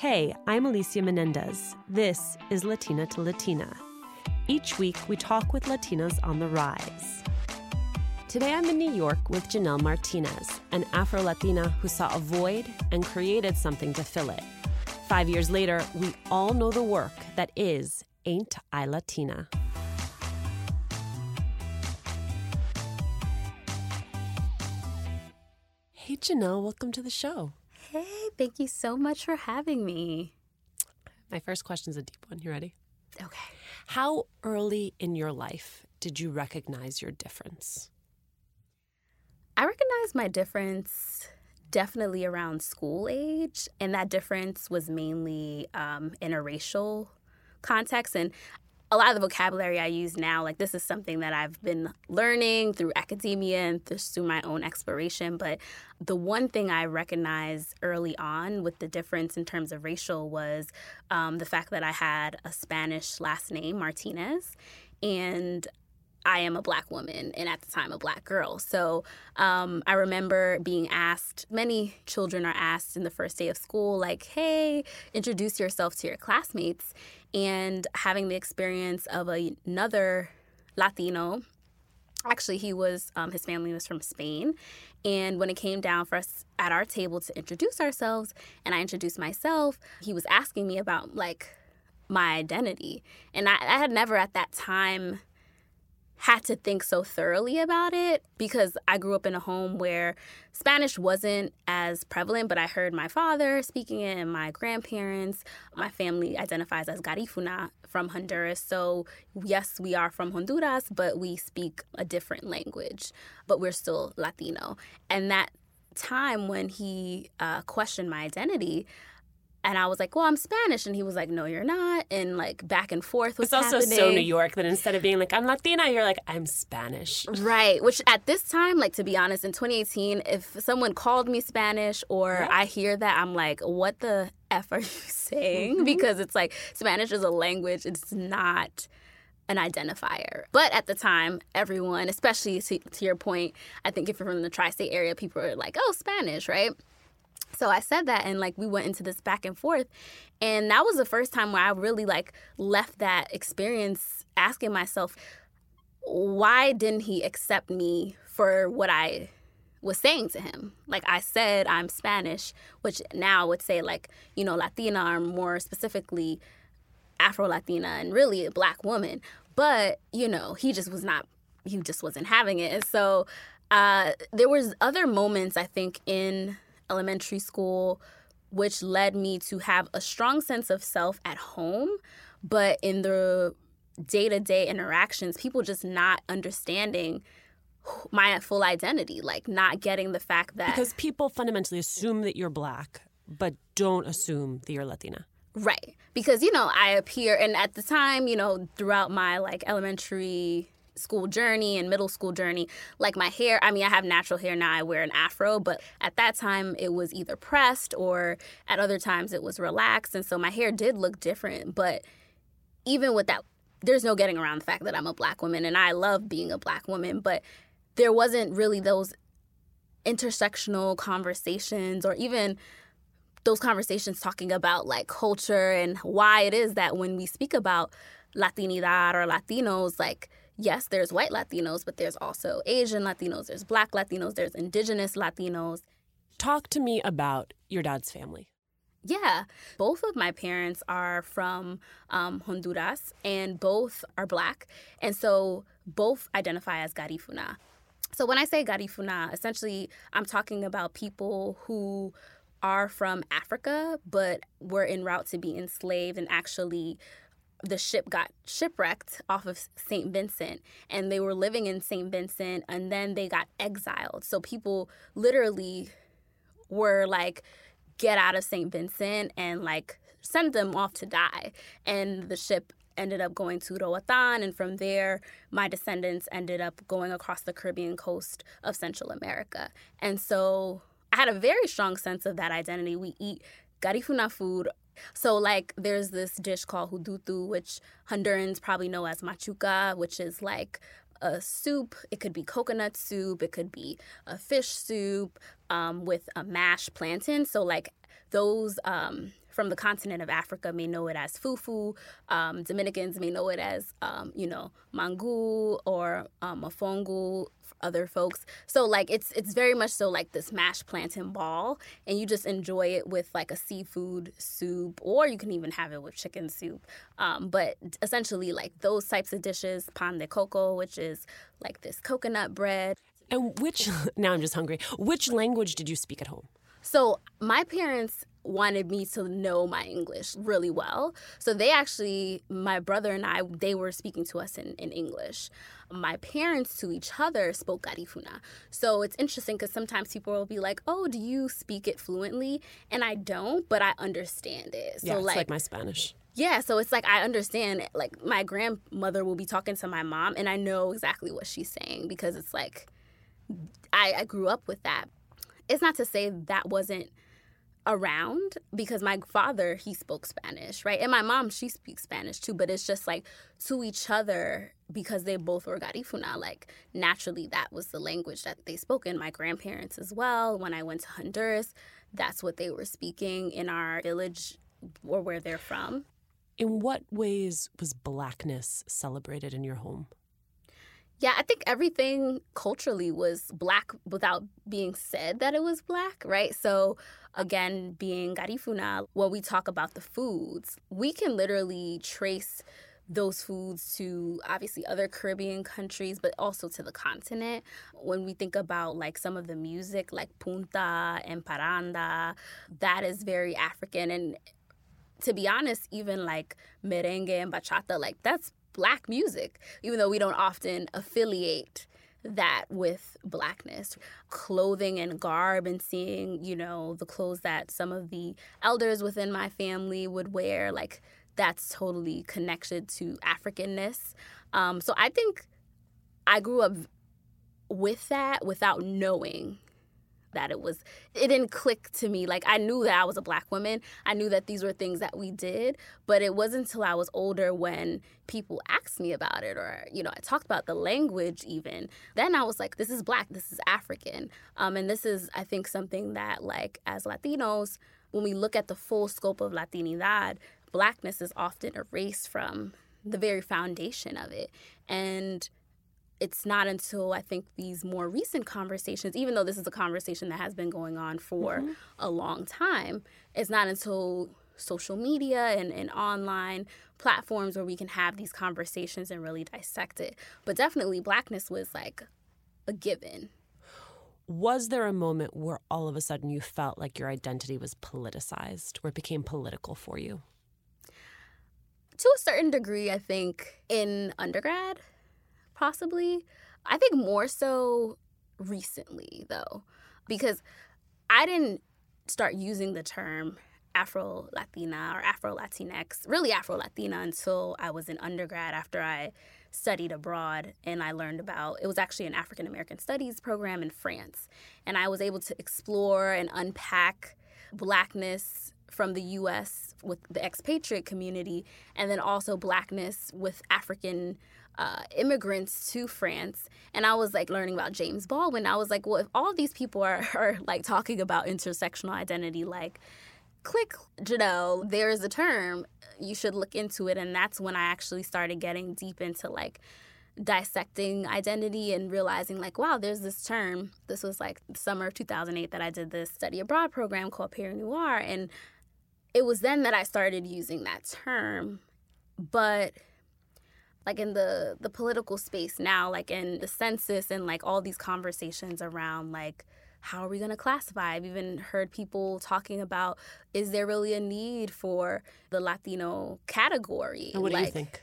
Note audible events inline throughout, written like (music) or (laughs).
Hey, I'm Alicia Menendez. This is Latina to Latina. Each week, we talk with Latinas on the rise. Today, I'm in New York with Janel Martinez, an Afro Latina who saw a void and created something to fill it. Five years later, we all know the work that is Ain't I Latina? Hey, Janel, welcome to the show. Hey, thank you so much for having me. My first question is a deep one. You ready? Okay. How early in your life did you recognize your difference? I recognize my difference definitely around school age, and that difference was mainly um, in a racial context. And a lot of the vocabulary I use now, like this is something that I've been learning through academia and through my own exploration. But the one thing I recognized early on with the difference in terms of racial was um, the fact that I had a Spanish last name, Martinez. And I am a black woman and at the time a black girl. So um, I remember being asked, many children are asked in the first day of school, like, hey, introduce yourself to your classmates. And having the experience of a, another Latino, actually, he was, um, his family was from Spain. And when it came down for us at our table to introduce ourselves, and I introduced myself, he was asking me about like my identity. And I, I had never at that time had to think so thoroughly about it because I grew up in a home where Spanish wasn't as prevalent, but I heard my father speaking it and my grandparents. My family identifies as Garifuna from Honduras. So, yes, we are from Honduras, but we speak a different language, but we're still Latino. And that time when he uh, questioned my identity, and I was like, "Well, I'm Spanish," and he was like, "No, you're not," and like back and forth was It's also happening. so New York that instead of being like, I'm Latina, you're like, I'm Spanish. Right. Which at this time, like to be honest, in 2018, if someone called me Spanish or. I hear that, I'm like, what the F are you (laughs) saying? Mhm. Because it's like Spanish is a language, it's not an identifier. But at the time, everyone, especially to, to your point, I think if you're from the tri state area, people are like, oh, Spanish, right? So I said that and like we went into this back and forth. And that was the first time where I really like left that experience asking myself, why didn't he accept me for what I was saying to him? Like I said, I'm Spanish, which now would say like, you know, Latina or more specifically Afro Latina and really a black woman. But, you know, he just was not he just wasn't having it. And so uh, there was other moments I think in elementary school which led me to have a strong sense of self at home, but in the day-to-day interactions, people just not understanding my full identity, like not getting the fact that Because people fundamentally assume that you're black, but don't assume that you're Latina. Right. Because, you know, I appear, and at the time, you know, throughout my like elementary school journey and middle school journey, like my hair, I mean, I have natural hair now, I wear an afro, but at that time it was either pressed or at other times it was relaxed. And so my hair did look different. But even with that, there's no getting around the fact that I'm a black woman and I love being a black woman, but there wasn't really those intersectional conversations or even those conversations talking about like culture and why it is that when we speak about Latinidad or Latinos, like, yes, there's white Latinos, but there's also Asian Latinos, there's black Latinos, there's indigenous Latinos. Talk to me about your dad's family. Yeah, both of my parents are from um, Honduras and both are black. And so both identify as Garifuna. So when I say Garifuna, essentially I'm talking about people who are from Africa but were en route to be enslaved and actually the ship got shipwrecked off of St. Vincent and they were living in St. Vincent and then they got exiled. So people literally were like get out of St. Vincent and like send them off to die. And the ship ended up going to Roatan, and from there, my descendants ended up going across the Caribbean coast of Central America. And so I had a very strong sense of that identity. We eat Garifuna food. So, like, there's this dish called hudutu, which Hondurans probably know as machuca, which is like a soup. It could be coconut soup. It could be a fish soup um, with a mashed plantain. So, like, those um, from the continent of Africa may know it as fufu. Um, Dominicans may know it as, um, you know, mangu or um, mofongo. Other folks, so like it's it's very much so like this mashed plantain ball, and you just enjoy it with like a seafood soup, or you can even have it with chicken soup. Um, but essentially, like those types of dishes, pan de coco, which is like this coconut bread. And which (laughs) now I'm just hungry. Which language did you speak at home? So my parents wanted me to know my English really well. So they actually, my brother and I, they were speaking to us in, in English. My parents to each other spoke Garifuna. So it's interesting because sometimes people will be like, oh, do you speak it fluently? And I don't, but I understand it. So yeah, it's like, like my Spanish. Yeah, so it's like I understand. Like my grandmother will be talking to my mom, and I know exactly what she's saying because it's like I, I grew up with that. It's not to say that wasn't around because my father he spoke spanish right? And my mom she speaks spanish too but it's just like to each other because they both were garifuna like naturally that was the language that they spoke and my grandparents as well. When i went to honduras that's what they were speaking in our village or where they're from. In what ways was blackness celebrated in your home? Yeah, I think everything culturally was black without being said that it was black, right? So, again, being Garifuna, when we talk about the foods, we can literally trace those foods to obviously other Caribbean countries, but also to the continent. When we think about like some of the music, like punta and paranda, that is very African. And to be honest, even like merengue and bachata, like that's black music, even though we don't often affiliate that with blackness. Clothing and garb and seeing you know the clothes that some of the elders within my family would wear like that's totally connected to africanness. Um, so i think i grew up with that without knowing that it was it didn't click to me. Like i knew that i was a black woman. I knew that these were things that we did but it wasn't until i was older when people asked me about it or you know i talked about the language even. Then i was like this is black. This is african. Um, and this is i think something that like as latinos when we look at the full scope of latinidad blackness is often erased from the very foundation of it. And it's not until I think these more recent conversations, even though this is a conversation that has been going on for mm-hmm. a long time, it's not until social media and, and online platforms where we can have these conversations and really dissect it. But definitely, blackness was like a given. Was there a moment where all of a sudden you felt like your identity was politicized, where it became political for you? To a certain degree, I think in undergrad, possibly. I think more so recently, though, because I didn't start using the term Afro Latina or Afro Latinx, really Afro Latina, until I was in undergrad after I studied abroad and I learned about it was actually an African American Studies program in France. And I was able to explore and unpack blackness from the US with the expatriate community and then also blackness with African uh, immigrants to France, and I was like learning about James Baldwin. I was like, well, if all these people are, (laughs) are like talking about intersectional identity, like, click, Janel, there's a term, you should look into it. And that's when I actually started getting deep into like dissecting identity and realizing like wow there's this term this was like summer of 2008 that i did this study abroad program called Paris Noir and it was then that i started using that term but like in the the political space now like in the census and like all these conversations around like how are we going to classify? I've even heard people talking about is there really a need for the latino category? And what like, do you think?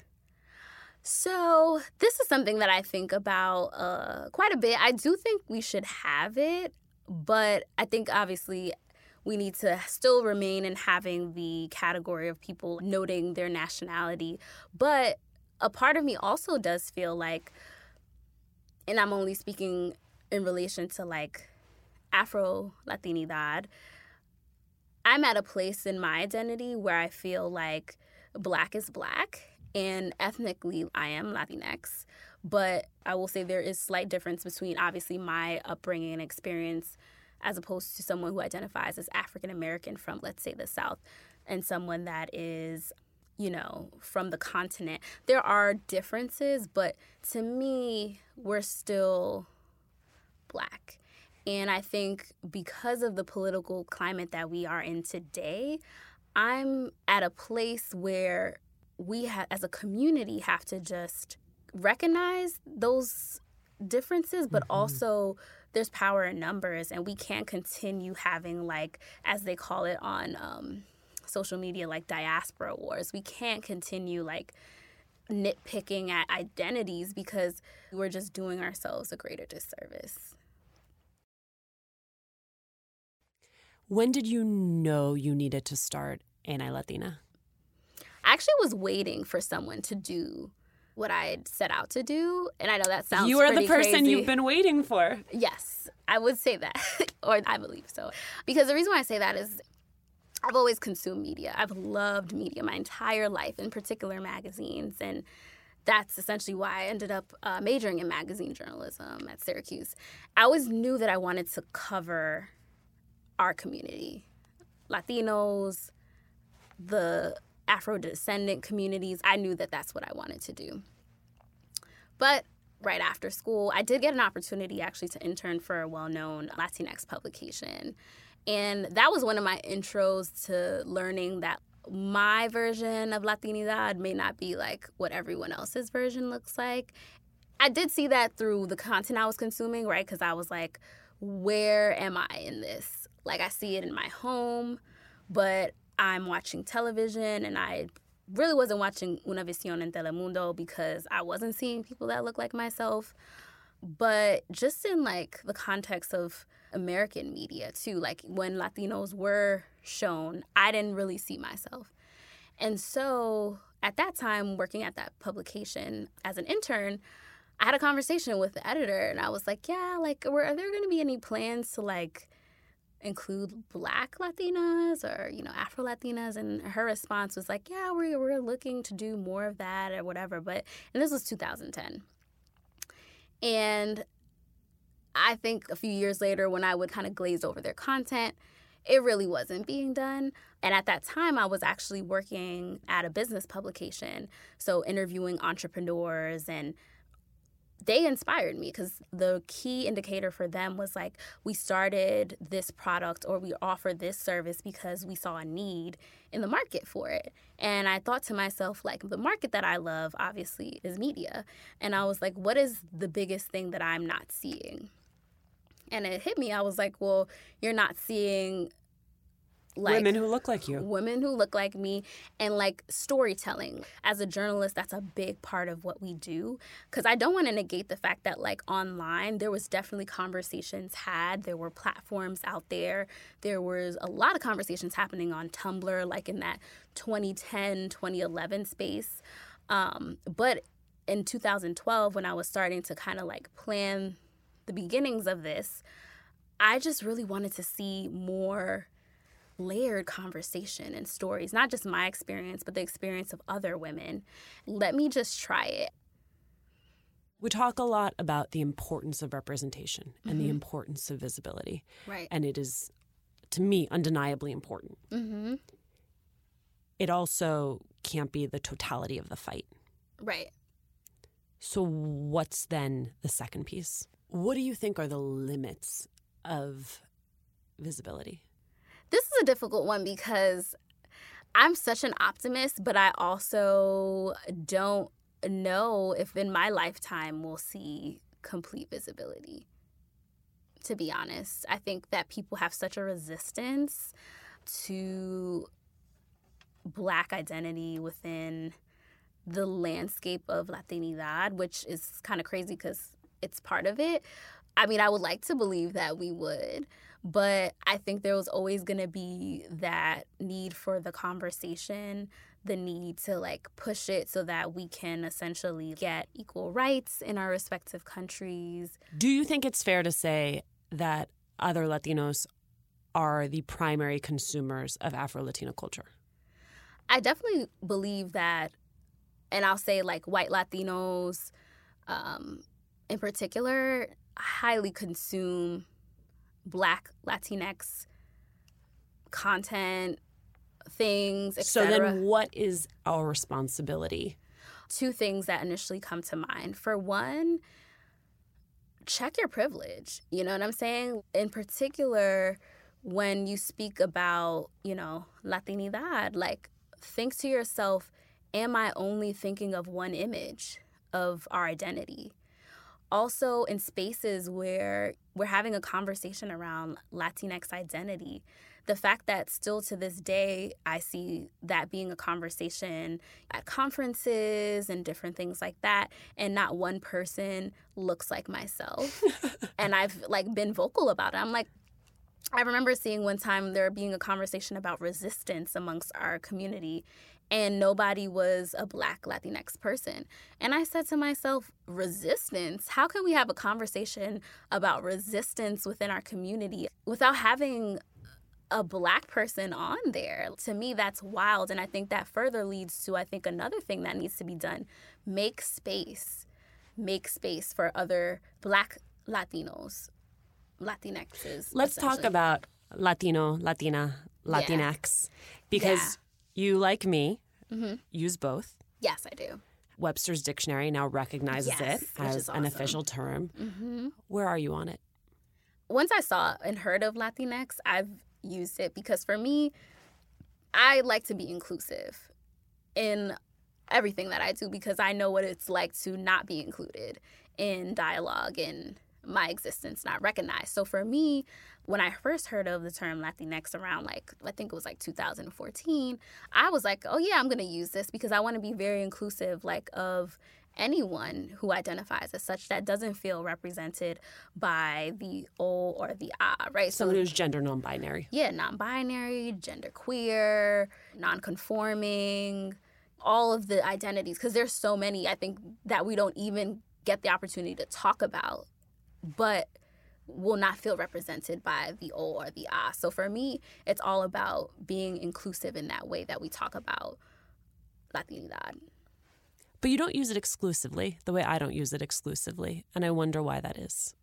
so this is something that i think about uh, quite a bit. I do think we should have it but i think obviously we need to still remain in having the category of people noting their nationality. But a part of me also does feel like, and I'm only speaking in relation to like Afro Latinidad, I'm at a place in my identity where I feel like black is black and ethnically I am Latinx. But I will say there is slight difference between obviously my upbringing and experience as opposed to someone who identifies as African American from, let's say, the South, and someone that is, you know, from the continent. There are differences, but to me, we're still black. And I think because of the political climate that we are in today, I'm at a place where we ha- as a community have to just recognize those differences, but mm-hmm. also there's power in numbers, and we can't continue having like as they call it on um, social media, like diaspora wars. We can't continue like nitpicking at identities because we're just doing ourselves a greater disservice. When did you know you needed to start Ain't I Latina? I actually was waiting for someone to do what I had set out to do. And I know that sounds You are the person crazy. you've been waiting for. Yes, I would say that, (laughs) or I believe so. Because the reason why I say that is I've always consumed media. I've loved media my entire life, in particular magazines. And that's essentially why I ended up uh, majoring in magazine journalism at Syracuse. I always knew that I wanted to cover our community Latinos, the Afro descendant communities. I knew that that's what I wanted to do. But right after school, I did get an opportunity actually to intern for a well known Latinx publication. And that was one of my intros to learning that my version of Latinidad may not be like what everyone else's version looks like. I did see that through the content I was consuming, right? Because I was like, where am I in this? Like, I see it in my home, but I'm watching television and I really wasn't watching Univision en Telemundo because I wasn't seeing people that look like myself. But just in like the context of American media too, like when Latinos were shown, I didn't really see myself. And so at that time, working at that publication as an intern, I had a conversation with the editor and I was like, yeah, like, were, are there going to be any plans to like include black Latinas or, you know, Afro Latinas? And her response was like, yeah, we're, we're looking to do more of that or whatever. But, and this was 2010. And I think a few years later, when I would kind of glaze over their content, it really wasn't being done. And at that time, I was actually working at a business publication. So, interviewing entrepreneurs and they inspired me because the key indicator for them was like we started this product or we offered this service because we saw a need in the market for it. And i thought to myself like the market that i love obviously is media. And i was like what is the biggest thing that i'm not seeing? And it hit me. I was like well you're not seeing like women who look like you. women who look like me and like storytelling. As a journalist that's a big part of what we do. Because i don't want to negate the fact that like online there was definitely conversations had. There were platforms out there. There was a lot of conversations happening on tumblr like in that 2010 2011 space. Um, but in 2012 when i was starting to kind of like plan the beginnings of this i just really wanted to see more layered conversation and stories, not just my experience, but the experience of other women. Let me just try it. We talk a lot about the importance of representation and mm-hmm. the importance of visibility. Right. And it is, to me, undeniably important. Mm-hmm. It also can't be the totality of the fight. Right. So, what's then the second piece? What do you think are the limits of visibility? This is a difficult one because I'm such an optimist, but I also don't know if in my lifetime we'll see complete visibility. To be honest, I think that people have such a resistance to Black identity within the landscape of Latinidad, which is kind of crazy because it's part of it. I mean, I would like to believe that we would, but I think there was always going to be that need for the conversation, the need to like push it so that we can essentially get equal rights in our respective countries. Do you think it's fair to say that other Latinos are the primary consumers of Afro Latino culture? I definitely believe that, and I'll say like white Latinos um, in particular highly consume Black Latinx content, things, So then, what is our responsibility? Two things that initially come to mind. For one, check your privilege. You know what I'm saying? In particular, when you speak about, you know, Latinidad, like think to yourself, am I only thinking of one image of our identity? Also, in spaces where we're having a conversation around Latinx identity, the fact that still to this day, I see that being a conversation at conferences and different things like that, and not one person looks like myself. (laughs) and I've like been vocal about it. I'm like, I remember seeing one time there being a conversation about resistance amongst our community, and nobody was a Black Latinx person. And I said to myself, resistance? How can we have a conversation about resistance within our community without having a black person on there to me that's wild and i think that further leads to i think another thing that needs to be done make space make space for other black latinos latinxes Let's talk about Latino, Latina, Yeah. Latinx, because you, like me, Mm-hmm. use both. yes i do Webster's dictionary now recognizes Yes, it as is an official term. mm-hmm. Where are you on it? once I saw and heard of Latinx, I've used it because for me, I like to be inclusive in everything that I do because I know what it's like to not be included in dialogue and my existence not recognized. So for me, when I first heard of the term Latinx around like I think it was like 2014, I was like, "Oh yeah, I'm going to use this because I want to be very inclusive like of anyone who identifies as such that doesn't feel represented by the O or the A, right? Someone who's gender non-binary. yeah, non-binary, genderqueer, non-conforming, all of the identities because there's so many I think that we don't even get the opportunity to talk about, but will not feel represented by the O or the A. So for me, it's all about being inclusive in that way that we talk about Latinidad. But you don't use it exclusively, the way I don't use it exclusively. And I wonder why that is.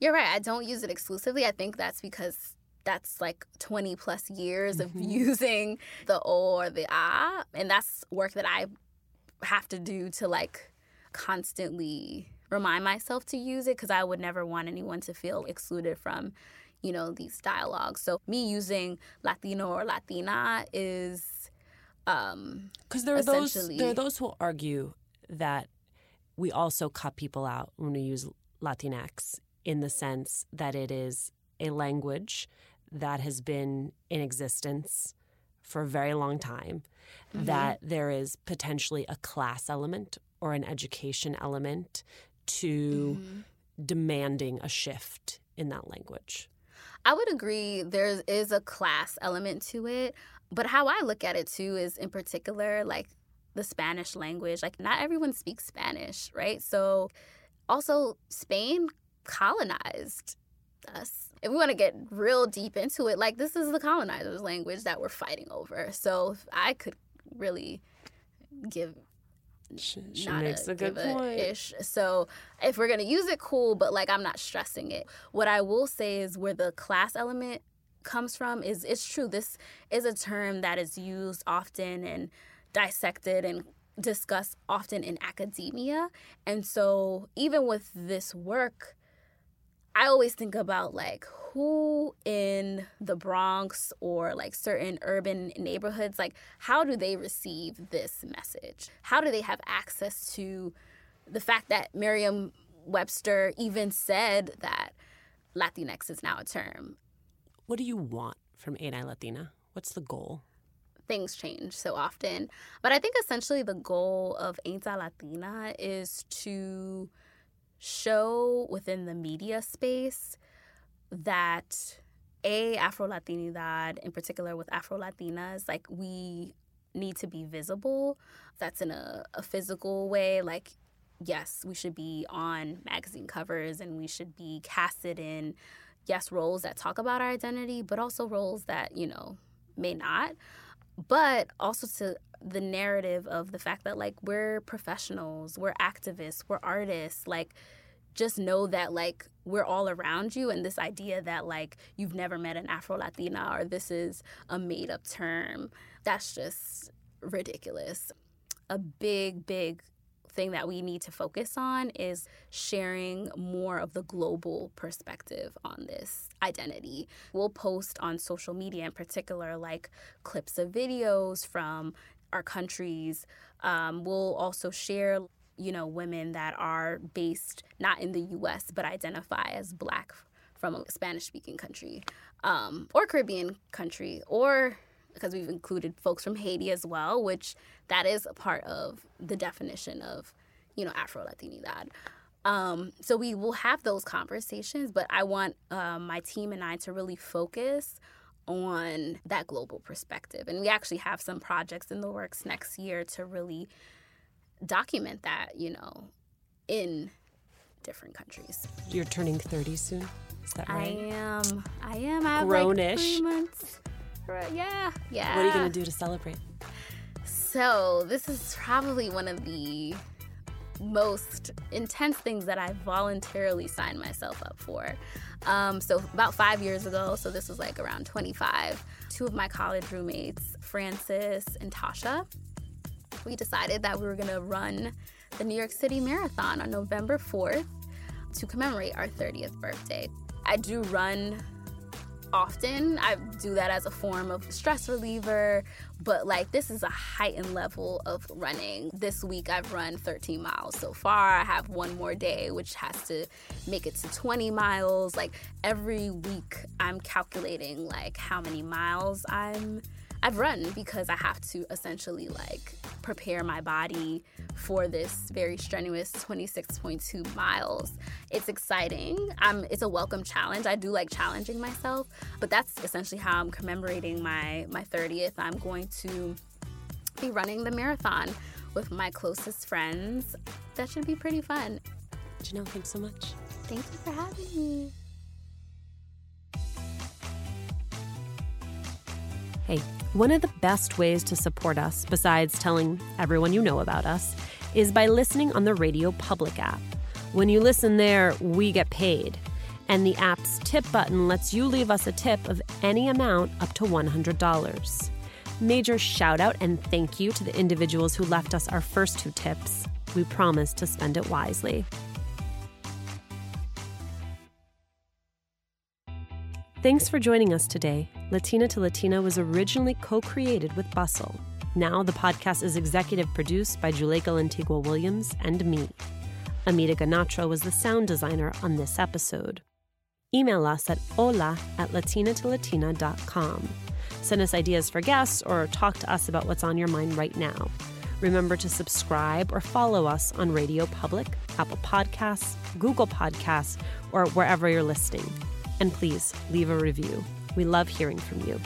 You're right. I don't use it exclusively. I think that's because that's like 20 plus years of Mhm. using the O or the ah. And that's work that I have to do to like constantly remind myself to use it because I would never want anyone to feel excluded from, you know, these dialogues. So me using Latino or Latina is um Because there are those there are those who argue that we also cut people out when we use Latinx in the sense that it is a language that has been in existence for a very long time, Mhm. that there is potentially a class element or an education element to mhm. demanding a shift in that language. I would agree there is a class element to it, but how I look at it too is in particular like the Spanish language. Like not everyone speaks Spanish, right? So also Spain colonized us. If we want to get real deep into it, like this is the colonizers' language that we're fighting over. So I could really give She, she not makes a, good point. ish. So if we're gonna use it, cool. But like, I'm not stressing it. What I will say is where the class element comes from is it's true. This is a term that is used often and dissected and discussed often in academia. And so even with this work, I always think about like who in the Bronx or like certain urban neighborhoods, like how do they receive this message? How do they have access to the fact that Merriam Webster even said that Latinx is now a term? What do you want from Ain't I Latina? What's the goal? Things change so often. But I think essentially the goal of Ain't I Latina is to show within the media space that a Afro Latinidad, in particular with Afro Latinas, like we need to be visible. That's in a, a physical way. Like, yes, we should be on magazine covers and we should be casted in, yes, roles that talk about our identity, but also roles that, you know, may not. But also to the narrative of the fact that, like, we're professionals, we're activists, we're artists. Like, just know that like we're all around you and this idea that like you've never met an Afro Latina or this is a made up term, that's just ridiculous. A big, big thing that we need to focus on is sharing more of the global perspective on this identity. We'll post on social media in particular, like clips of videos from our countries. Um, we'll also share you know, women that are based not in the US but identify as black from a Spanish speaking country um, or Caribbean country or because we've included folks from Haiti as well, which that is a part of the definition of, you know, Afro Latinidad. Um, so we will have those conversations, but I want um, my team and I to really focus on that global perspective. And we actually have some projects in the works next year to really document that, you know, in different countries. You're turning 30 soon? Is that right? I am. I am. I have Grownish. like three months. Yeah, yeah. What are you gonna do to celebrate? So this is probably one of the most intense things that I voluntarily signed myself up for. Um, so about five years ago, so this was like around 25, two of my college roommates, Francis and Tasha, we decided that we were to run the New York City Marathon on November 4th to commemorate our 30th birthday. I do run often. I do that as a form of stress reliever, but like this is a heightened level of running. This week I've run 13 miles so far. I have one more day, which has to make it to 20 miles. Like every week I'm calculating like how many miles I'm I've run because I have to essentially like prepare my body for this very strenuous 26.2 miles. It's exciting. Um, it's a welcome challenge. I do like challenging myself, but that's essentially how I'm commemorating my my 30th. I'm going to be running the marathon with my closest friends. That should be pretty fun. Janel, thanks so much. Thank you for having me. Hey, one of the best ways to support us, besides telling everyone you know about us, is by listening on the Radio Public app. When you listen there, we get paid. And the app's tip button lets you leave us a tip of any amount up to $100. Major shout out and thank you to the individuals who left us our first two tips. We promise to spend it wisely. Thanks for joining us today. Latina to Latina was originally co created with Bustle. Now, the podcast is executive produced by Juleyka Lantigua Williams and me. Amita Ganatra was the sound designer on this episode. Email us at hola at latinatolatina.com. Send us ideas for guests or talk to us about what's on your mind right now. Remember to subscribe or follow us on Radio Public, Apple Podcasts, Google Podcasts, or wherever you're listening. And please leave a review. We love hearing from you.